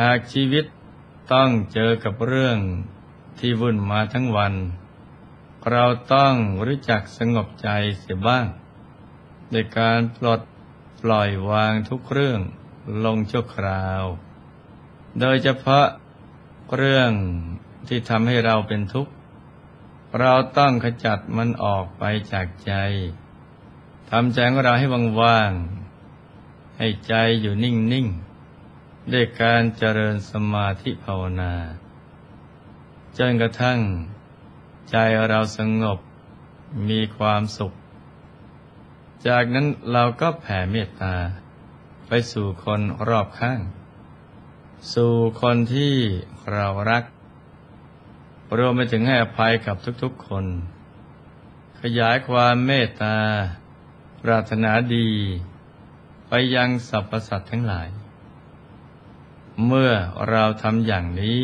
หากชีวิตต้องเจอกับเรื่องที่วุ่นมาทั้งวัน เราต้องรู้จักสงบใจเสียบ้าง ในการปลดปล่อยวางทุกเรื่องลงชั่วคราว โดยเฉพาะเรื่องที่ทำให้เราเป็นทุกข์ เราต้องขจัดมันออกไปจากใจทำใจของเราให้ว่างๆให้ใจอยู่นิ่งๆ ด้วยการเจริญสมาธิภาวนา จนกระทั่ง ใจเราสงบมีความสุข จากนั้นเราก็แผ่เมตตา ไปสู่คนรอบข้าง สู่คนที่เรารัก รวมไปถึงให้อภัยกับทุกๆคน ขยายความเมตตา ปรารถนาดี ไปยังสรรพสัตว์ทั้งหลาย เมื่อเราทำอย่างนี้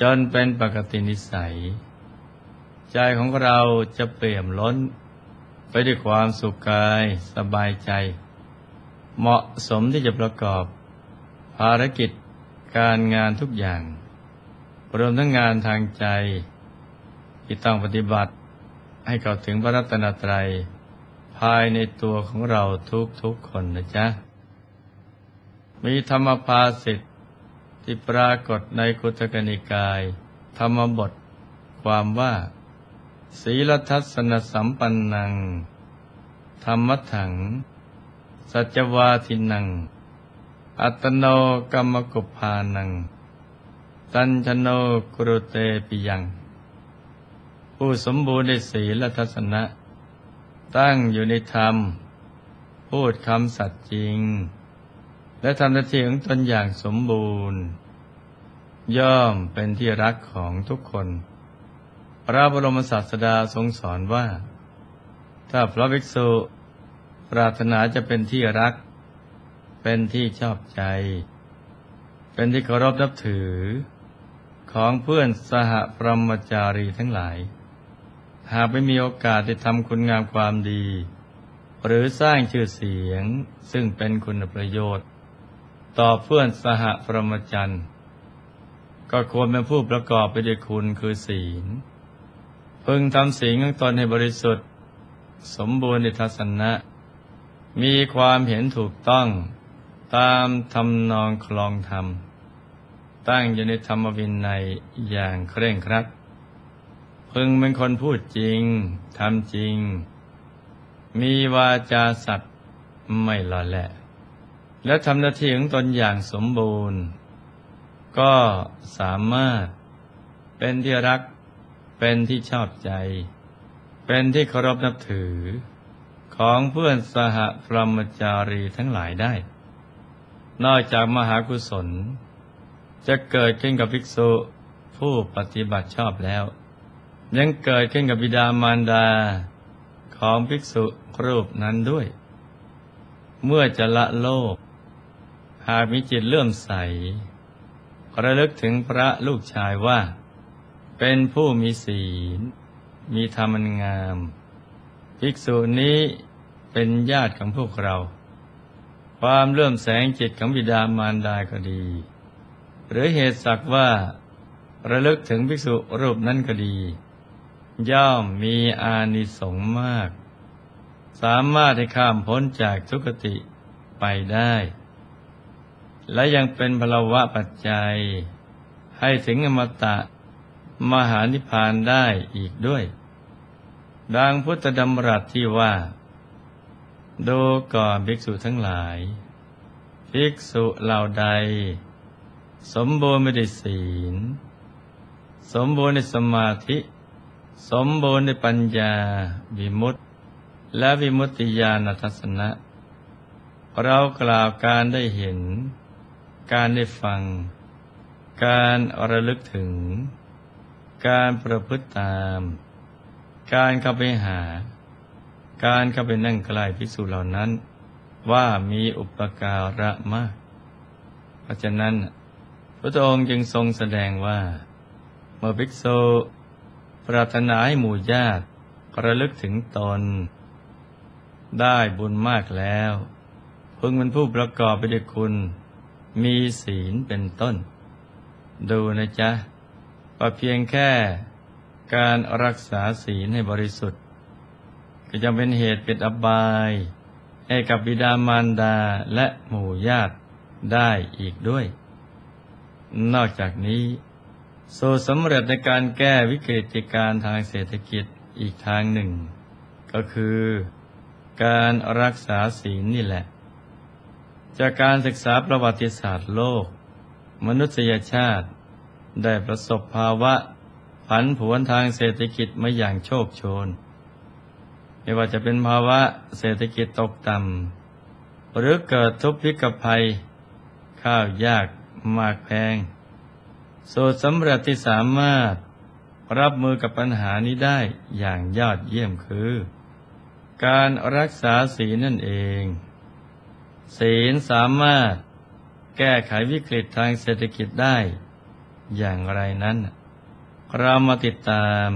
จนเป็นปกตินิสัย ใจของเราจะเปี่ยมล้น ไปด้วยความสุขกายสบายใจ เหมาะสมที่จะประกอบ ภารกิจการงานทุกอย่างรวมทั้งงานทางใจ ที่ต้องปฏิบัติให้เข้าถึงพระรัตนตรัย ภายในตัวของเราทุกๆคนนะจ๊ะ มีธรรมภาสิทธิที่ปรากฏในกุตกนิกาย ธรรมบท ความว่า ศีลทัศนสัมปันนัง ธรรมถัง สัจวาทินัง อัตโนกรรมกุภานัง ตัญชโนกรุเตปิยัง ผู้สมบูรณ์ในศีลทัศนะ ตั้งอยู่ในธรรม พูดคำสัตย์จริง และทำหน้าที่ของตนอย่างสมบูรณ์ ย่อมเป็นที่รักของทุกคน พระบรมศาสดาทรงสอนว่า ถ้าพระภิกษุปรารถนาจะเป็นที่รัก เป็นที่ชอบใจ เป็นที่เคารพนับถือ ของเพื่อนสหปรมจารีทั้งหลาย หากไม่มีโอกาสได้ทำคุณงามความดี หรือสร้างชื่อเสียงซึ่งเป็นคุณประโยชน์ ต่อเพื่อนสหปรมจันทร์ก็ควรเป็นผู้ประกอบไปด้วยคุณคือศีล พึงทำศีลของตนให้บริสุทธิ์ สมบูรณ์ในทัศนะ มีความเห็นถูกต้องตามทำนองคลองธรรม ตั้งอยู่ในธรรมวินัยอย่างเคร่งครัด พึงเป็นคนพูดจริงทำจริง มีวาจาสัตย์ไม่หล่อแหละ และทำหน้าที่ของตนอย่างสมบูรณ์ ก็สามารถเป็นที่รัก เป็นที่ชอบใจ เป็นที่เคารพนับถือ ของเพื่อนสหพรหมจารีทั้งหลายได้ นอกจากมหากุศล จะเกิดขึ้นกับภิกษุผู้ปฏิบัติชอบแล้ว ยังเกิดขึ้นกับบิดามารดาของภิกษุรูปนั้นด้วย เมื่อจะละโลก หากมีจิตเลื่อมใส ระลึกถึงพระลูกชายว่า เป็นผู้มีศีล มีธรรมงาม ภิกษุนี้เป็นญาติของพวกเรา ความเลื่อมแสงจิตของบิดามารดาก็ดี หรือเหตุสักว่า ระลึกถึงภิกษุรูปนั้นก็ดี ย่อมมีอานิสงส์มาก สามารถให้ข้ามพ้นจากทุกติไปได้ และยังเป็นพลวะปัจจัย ให้ถึงอมตะมหานิพพานได้อีกด้วย ดังพุทธดำรัสที่ว่าดูก่อนภิกษุทั้งหลาย ภิกษุเหล่าใด สมบูรณ์ไม่ได้ศีล สมบูรณ์ในสมาธิ สมบูรณ์ในปัญญา วิมุตติและวิมุตติญาณทัศนะ เรากล่าวการได้เห็น การได้ฟัง การระลึกถึง การประพฤติตาม การเข้าไปหา การเข้าไปนั่งใกล้ภิกษุเหล่านั้น ว่ามีอุปการะมาก เพราะฉะนั้น พระองค์จึงทรงแสดงว่า เมื่อภิกษุปรารถนาให้หมู่ญาติระลึกถึงตน ได้บุญมากแล้ว พึงเป็นผู้ประกอบไปด้วยคุณ มีศีลเป็นต้น ดูนะจ๊ะว่าเพียงแค่การรักษาศีลให้บริสุทธิ์ ก็จะเป็นเหตุเป็นอบาย ให้กับบิดามารดาและหมู่ญาติได้อีกด้วย นอกจากนี้สูตรสำเร็จในการแก้วิกฤตการทางเศรษฐกิจอีกทางหนึ่ง ก็คือการรักษาศีลนี่แหละ จากการศึกษาประวัติศาสตร์โลก มนุษยชาติ ได้ประสบภาวะ ผันผวนทางเศรษฐกิจมาอย่างโชคโชน ไม่ว่าจะเป็นภาวะเศรษฐกิจตกต่ำหรือเกิดทุพพิกภัย ข้าวยากมากแพง สูตรสำเร็จที่สามารถรับมือกับปัญหานี้ได้อย่างยอดเยี่ยมคือ การรักษาศีลนั่นเอง ศีลสามารถแก้ไขวิกฤตทางเศรษฐกิจได้อย่างไรนั้น เรามาติดตาม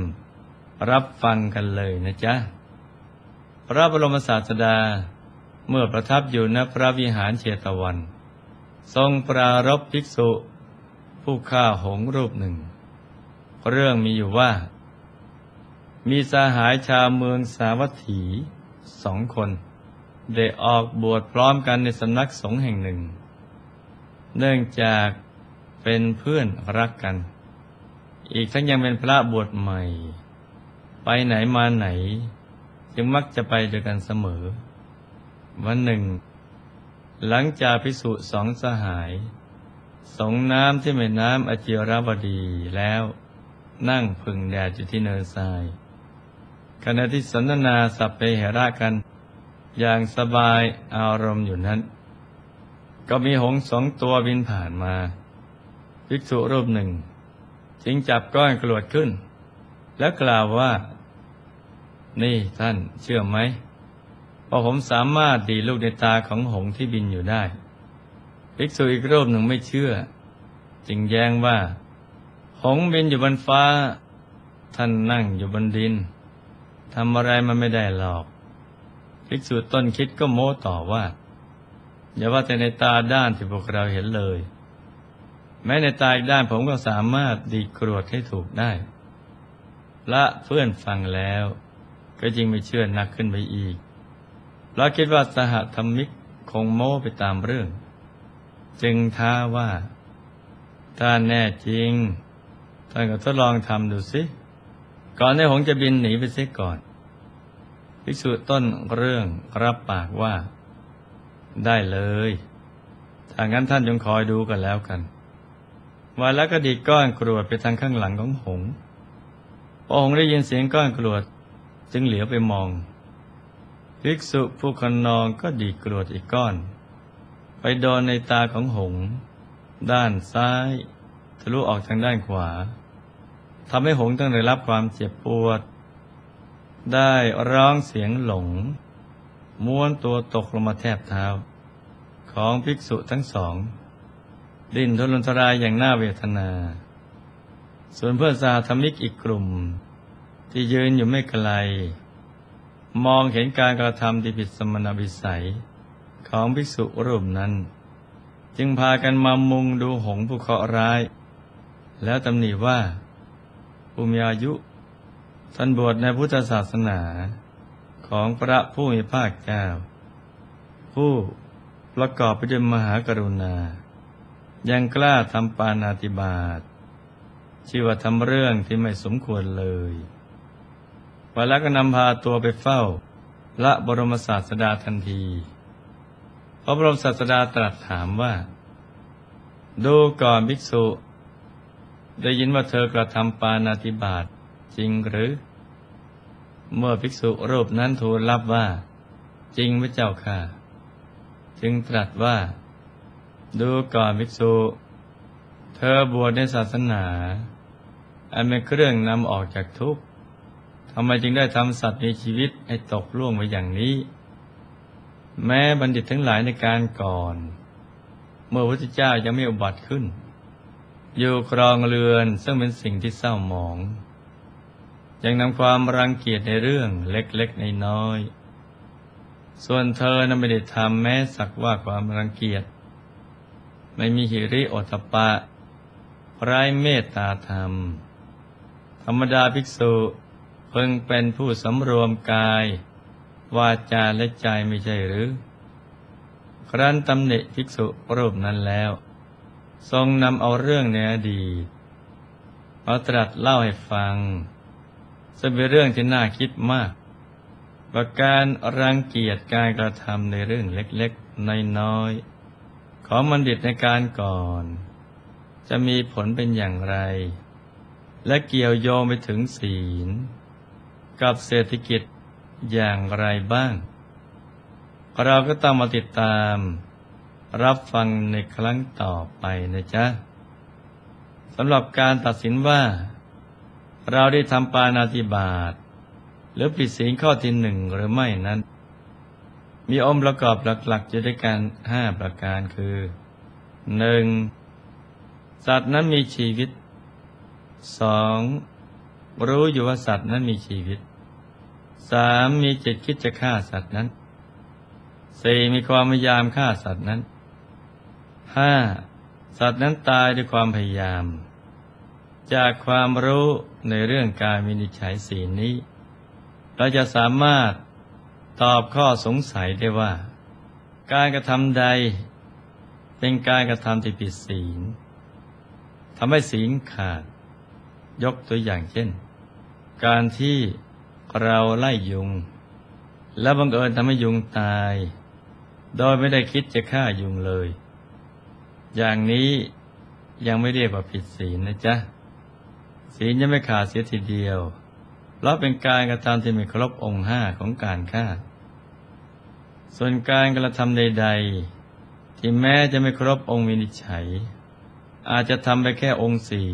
รับฟังกันเลยนะจ๊ะ พระบรมศาสดาเมื่อประทับอยู่ณพระวิหารเชตวัน ทรงปรารบภิกษุ ผู้ฆ่าหงรูปหนึ่ง เรื่องมีอยู่ว่า มีสาหายชาวเมืองสาวัตถีสองคน ได้ออกบวชพร้อมกันในสำนักสงฆ์แห่งหนึ่ง เนื่องจากเป็นเพื่อนรักกัน อีกทั้งยังเป็นพระบวชใหม่ ไปไหนมาไหน จึงมักจะไปด้วยกันเสมอ วันหนึ่ง หลังจากพิสุสองสหาย สงน้ำที่แม่น้ำอจิรบดีแล้วนั่งพึ่งแดดอยู่ที่เนินทราย ขณะที่สนทนาสัพเพเหระกัน อย่างสบายอารมณ์อยู่นั้น ก็มีหงสองตัวบินผ่านมา ภิกษุรูปหนึ่ง จึงจับก้อนกรวดขึ้น แล้วกล่าวว่า นี่ท่านเชื่อไหมพอผมสามารถดีลูกในตาของหงที่บินอยู่ได้ ภิกษุอีกรูปหนึ่งไม่เชื่อ จึงแย้งว่า หงบินอยู่บนฟ้า ท่านนั่งอยู่บนดินทำอะไรมันไม่ได้หรอก ภิกษุต้นคิดก็โม้ต่อว่า อย่าว่าแต่ในตาด้านที่พวกเราเห็นเลย แม้ในตาอีกด้านผมก็สามารถดีกรวดให้ถูกได้ละเพื่อนฟังแล้ว ก็จริงไม่เชื่อนักขึ้นไปอีกเราคิดว่าสหธรรมิกคงโม้ไปตามเรื่อง จึงท้าว่า ถ้าแน่จริงท่านก็ทดลองทำดูสิ ก่อนที่หงจะบินหนีไปเสียก่อน ภิกษุต้นเรื่องรับปากว่า ได้เลยถ้างั้นท่านจงคอยดูกันแล้วกันวันแล้วก็ดีก้อนกรวดไปทางข้างหลังของหงพอหงได้ยินเสียงก้อนกรวดจึงเหลียวไปมองภิกษุผู้คนนองก็ดีกรวดอีกก้อน ไปโดนในตาของหง ด้านซ้ายทะลุออกทางด้านขวาทำให้หงต้องได้รับความเจ็บปวด ได้ร้องเสียงหลง ม้วนตัวตกลงมาแทบเท้า ของภิกษุทั้งสอง ดิ้นทุรนทรายอย่างน่าเวทนา ส่วนเพื่อนสาธมิกอีกกลุ่ม ที่ยืนอยู่ไม่ไกล มองเห็นการกระทำที่ผิดสมณวิสัย ของภิกษุรูปนั้น จึงพากันมามุงดูหงผู้เคราะห์ร้าย แล้วตำหนิว่าผู้มีอายุ ท่านบวชในพุทธศาสนาของพระผู้มีภาคเจ้า ผู้ประกอบไปด้วยมหากรุณา ยังกล้าทำปานาติบาตชื่อว่าทำเรื่องที่ไม่สมควรเลยวันแล้วก็นำพาตัวไปเฝ้าละบรมศาสดาทันที พระบรมศาสดาตรัสถามว่า ดูก่อนภิกษุ ได้ยินว่าเธอกระทำปานาติบาต จริงหรือ เมื่อภิกษุรูปนั้นทูลรับว่า จริงพระเจ้าค่ะ จึงตรัสว่า ดูก่อนภิกษุ เธอบวชในศาสนา อันเป็นเครื่องนำออกจากทุกข์ทำไมจึงได้ทำสัตว์มีชีวิตให้ตกล่วงไปอย่างนี้ แม้บัณฑิตทั้งหลายในการก่อน เมื่อพระพุทธเจ้ายังไม่อุบัติขึ้น อยู่ครองเรือนซึ่งเป็นสิ่งที่เศร้าหมอง ยังนำความรังเกียจในเรื่องเล็กๆในน้อย ส่วนเธอนั้นไม่ได้ทำแม้สักว่าความรังเกียจ ไม่มีหิริโอตปะไร้เมตตาธรรม ธรรมดาภิกษุเพิ่งเป็นผู้สำรวมกาย วาจาและใจไม่ใช่หรือ ครั้นตำหนิภิกษุรูปนั้นแล้ว ทรงนำเอาเรื่องในอดีตมาตรัสเล่าให้ฟัง ซึ่งเป็นเรื่องที่น่าคิดมากประการรังเกียจการกระทำในเรื่องเล็กๆในน้อยของบัณฑิตในการก่อน จะมีผลเป็นอย่างไร และเกี่ยวโยงไปถึงศีล กับเศรษฐกิจอย่างไรบ้าง เราก็ต้องมาติดตาม รับฟังในครั้งต่อไปนะจ๊ะสำหรับการตัดสินว่า เราได้ทำปานาติบาตหรือปิดศีลข้อที่หนึ่งหรือไม่นั้น มีองค์ประกอบหลักๆอยู่ด้วยกันห้าประการคือหนึ่งสัตว์นั้นมีชีวิตสองรู้อยู่ว่าสัตว์นั้นมีชีวิตสามมีจิตคิดจะฆ่าสัตว์นั้นสี่มีความพยายามฆ่าสัตว์นั้นห้าสัตว์นั้นตายด้วยความพยายาม จากความรู้ในเรื่องการวินิจฉัยสีนี้ เราจะสามารถตอบข้อสงสัยได้ว่า การกระทำใด เป็นการกระทำที่ผิดศีลทำให้ศีลขาด ยกตัวอย่างเช่น การที่เราไล่ยุง แล้วบังเอิญทำให้ยุงตาย โดยไม่ได้คิดจะฆ่ายุงเลย อย่างนี้ยังไม่เรียกว่าผิดศีลนะจ๊ะ ศีลยังไม่ขาดเสียทีเดียวเพราะเป็นการกระทำที่ไม่ครบองค์ห้าของการฆ่า ส่วนการกระทำใด ๆ ที่แม้จะไม่ครบองค์วินิจฉัย อาจจะทำไปแค่องค์สี่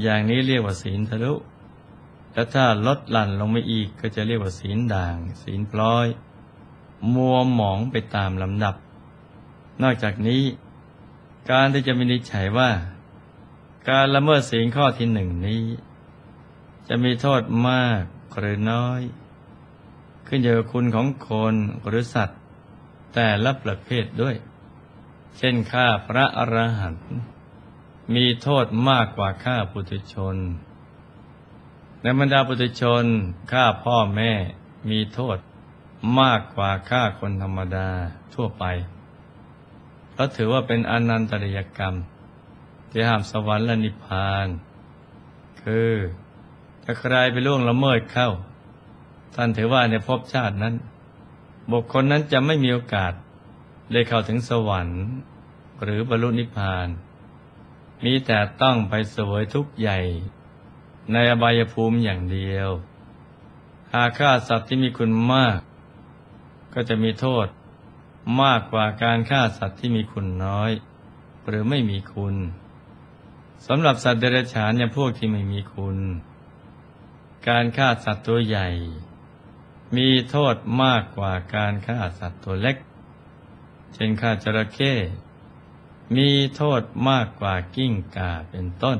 อย่างนี้เรียกว่าศีลทะลุและถ้าลดหลั่นลงไปอีกก็จะเรียกว่าศีลด่าง ศีลพลอย มัวหมองไปตามลำดับ นอกจากนี้ การที่จะวินิจฉัยว่า การละเมิดศีลข้อที่หนึ่งนี้ จะมีโทษมากหรือน้อย ขึ้นอยู่กับคุณของคนหรือสัตว์ แต่ละประเภทด้วย เช่นฆ่าพระอรหันต์มีโทษมากกว่าฆ่าปุถุชน ในบรรดาปุถุชนฆ่าพ่อแม่มีโทษมากกว่าฆ่าคนธรรมดาทั่วไปเพราะถือว่าเป็นอนันตริยกรรม ที่ห้ามสวรรค์และนิพพาน คือถ้าใครไปล่วงละเมิดเข้า ท่านถือว่าในภพชาตินั้น บุคคลนั้นจะไม่มีโอกาสได้เข้าถึงสวรรค์ หรือบรรลุนิพพาน มีแต่ต้องไปสวยทุกข์ใหญ่ ในอบายภูมิอย่างเดียว หากฆ่าสัตว์ที่มีคุณมาก ก็จะมีโทษมากกว่าการฆ่าสัตว์ที่มีคุณน้อย หรือไม่มีคุณ สำหรับสัตว์เดรัจฉานอย่างพวกที่ไม่มีคุณ การฆ่าสัตว์ตัวใหญ่ มีโทษมากกว่าการฆ่าสัตว์ตัวเล็ก เช่นฆ่าจระเข้มีโทษมากกว่ากิ้งก่าเป็นต้น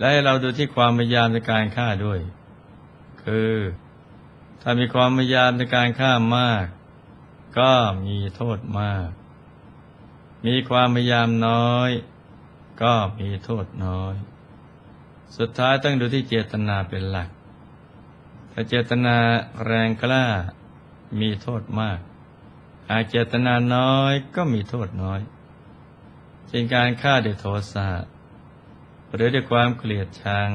และเราดูที่ความพยายามในการฆ่าด้วย คือ ถ้ามีความพยายามในการฆ่ามาก ก็มีโทษมาก มีความพยายามน้อย ก็มีโทษน้อย สุดท้ายต้องดูที่เจตนาเป็นหลัก ถ้าเจตนาแรงกล้ามีโทษมากหากเจตนาน้อยก็มีโทษน้อยเช่นการฆ่าด้วยโทสะหรือด้วยความเกลียดชัง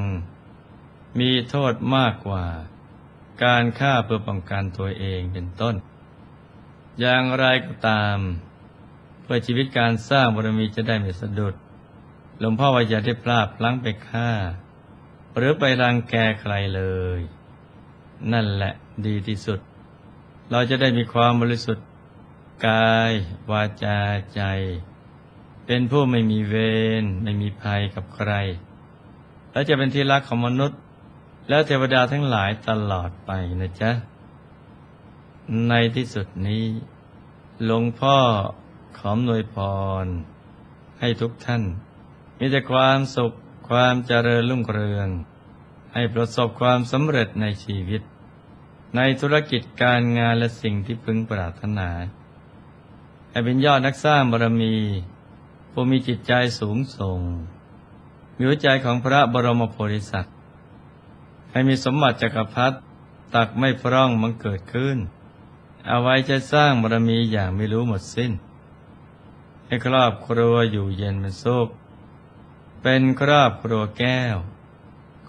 มีโทษมากกว่า การฆ่าเพื่อป้องกันตัวเองเป็นต้น อย่างไรก็ตาม เพื่อชีวิตการสร้างบารมีจะได้ไม่สะดุด หลวงพ่อว่าอย่าได้พลาดพลั้งไปฆ่า หรือไปรังแกใครเลย นั่นแหละดีที่สุด เราจะได้มีความบริสุทธิ์ กาย วาจาใจ เป็นผู้ไม่มีเวรไม่มีภัยกับใคร และจะเป็นที่รักของมนุษย์ และเทวดาทั้งหลายตลอดไปนะจ๊ะ ในที่สุดนี้ หลวงพ่อขอมนวยพร ให้ทุกท่าน มีแต่ความสุขความเจริญรุ่งเรือง ให้ประสบความสำเร็จในชีวิต ในธุรกิจการงานและสิ่งที่พึงปรารถนาให้เป็นยอดนักสร้างบารมีผู้มีจิตใจสูงส่ง มีหัวใจของพระบรมโพธิสัตว์ ให้มีสมบัติจักรพรรดิตักไม่พร่องมันเกิดขึ้น เอาไว้จะสร้างบารมีอย่างไม่รู้หมดสิ้น ให้ครอบครัวอยู่เย็นเป็นสุข เป็นครอบครัวแก้ว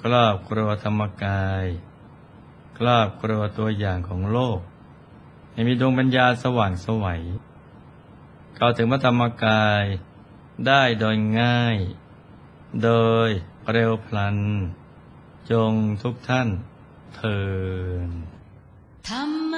ครอบครัวธรรมกาย ครอบครัวตัวอย่างของโลก ให้มีดวงปัญญาสว่างสวัยเข้าถึงพระธรรมกายได้โดยง่าย โดยเร็วพลัน จงทุกท่านเทินธรร